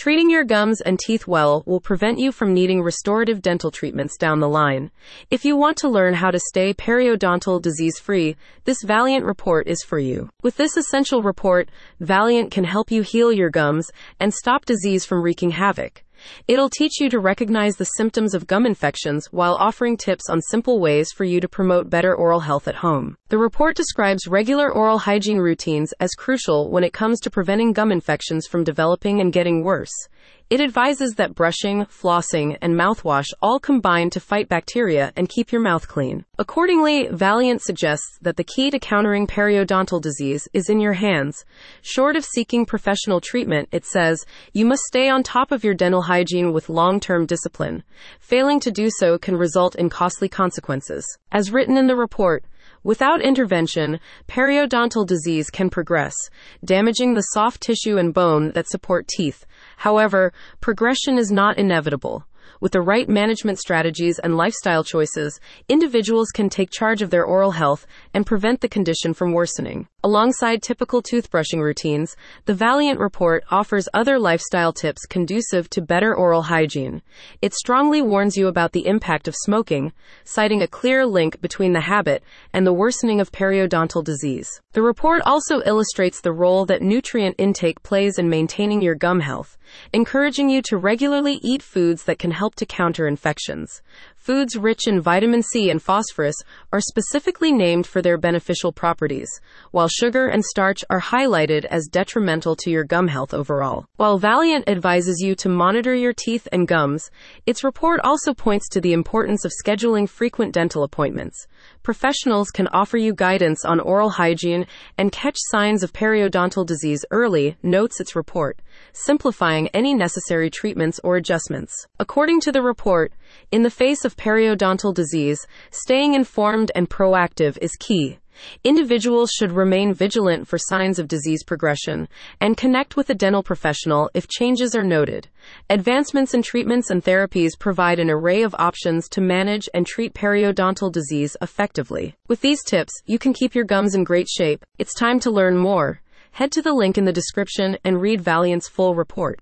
Treating your gums and teeth well will prevent you from needing restorative dental treatments down the line. If you want to learn how to stay periodontal disease free, this Valleant report is for you. With this essential report, Valleant can help you heal your gums and stop disease from wreaking havoc. It'll teach you to recognize the symptoms of gum infections while offering tips on simple ways for you to promote better oral health at home. The report describes regular oral hygiene routines as crucial when it comes to preventing gum infections from developing and getting worse. It advises that brushing, flossing, and mouthwash all combine to fight bacteria and keep your mouth clean. Accordingly, Valleant suggests that the key to countering periodontal disease is in your hands. Short of seeking professional treatment, it says, you must stay on top of your dental hygiene with long term discipline. Failing to do so can result in costly consequences. As written in the report, Without intervention, periodontal disease can progress, damaging the soft tissue and bone that support teeth. However, progression is not inevitable. With the right management strategies and lifestyle choices, individuals can take charge of their oral health and prevent the condition from worsening. Alongside typical toothbrushing routines, the Valleant Report offers other lifestyle tips conducive to better oral hygiene. It strongly warns you about the impact of smoking, citing a clear link between the habit and the worsening of periodontal disease. The report also illustrates the role that nutrient intake plays in maintaining your gum health, encouraging you to regularly eat foods that can help to counter infections. Foods rich in vitamin C and phosphorus are specifically named for their beneficial properties, while sugar and starch are highlighted as detrimental to your gum health overall. While Valleant advises you to monitor your teeth and gums, its report also points to the importance of scheduling frequent dental appointments. Professionals can offer you guidance on oral hygiene and catch signs of periodontal disease early, notes its report, simplifying any necessary treatments or adjustments. According to the report, in the face of periodontal disease, staying informed and proactive is key. Individuals should remain vigilant for signs of disease progression and connect with a dental professional if changes are noted. Advancements in treatments and therapies provide an array of options to manage and treat periodontal disease effectively. With these tips, you can keep your gums in great shape. It's time to learn more. Head to the link in the description and read Valleant's full report.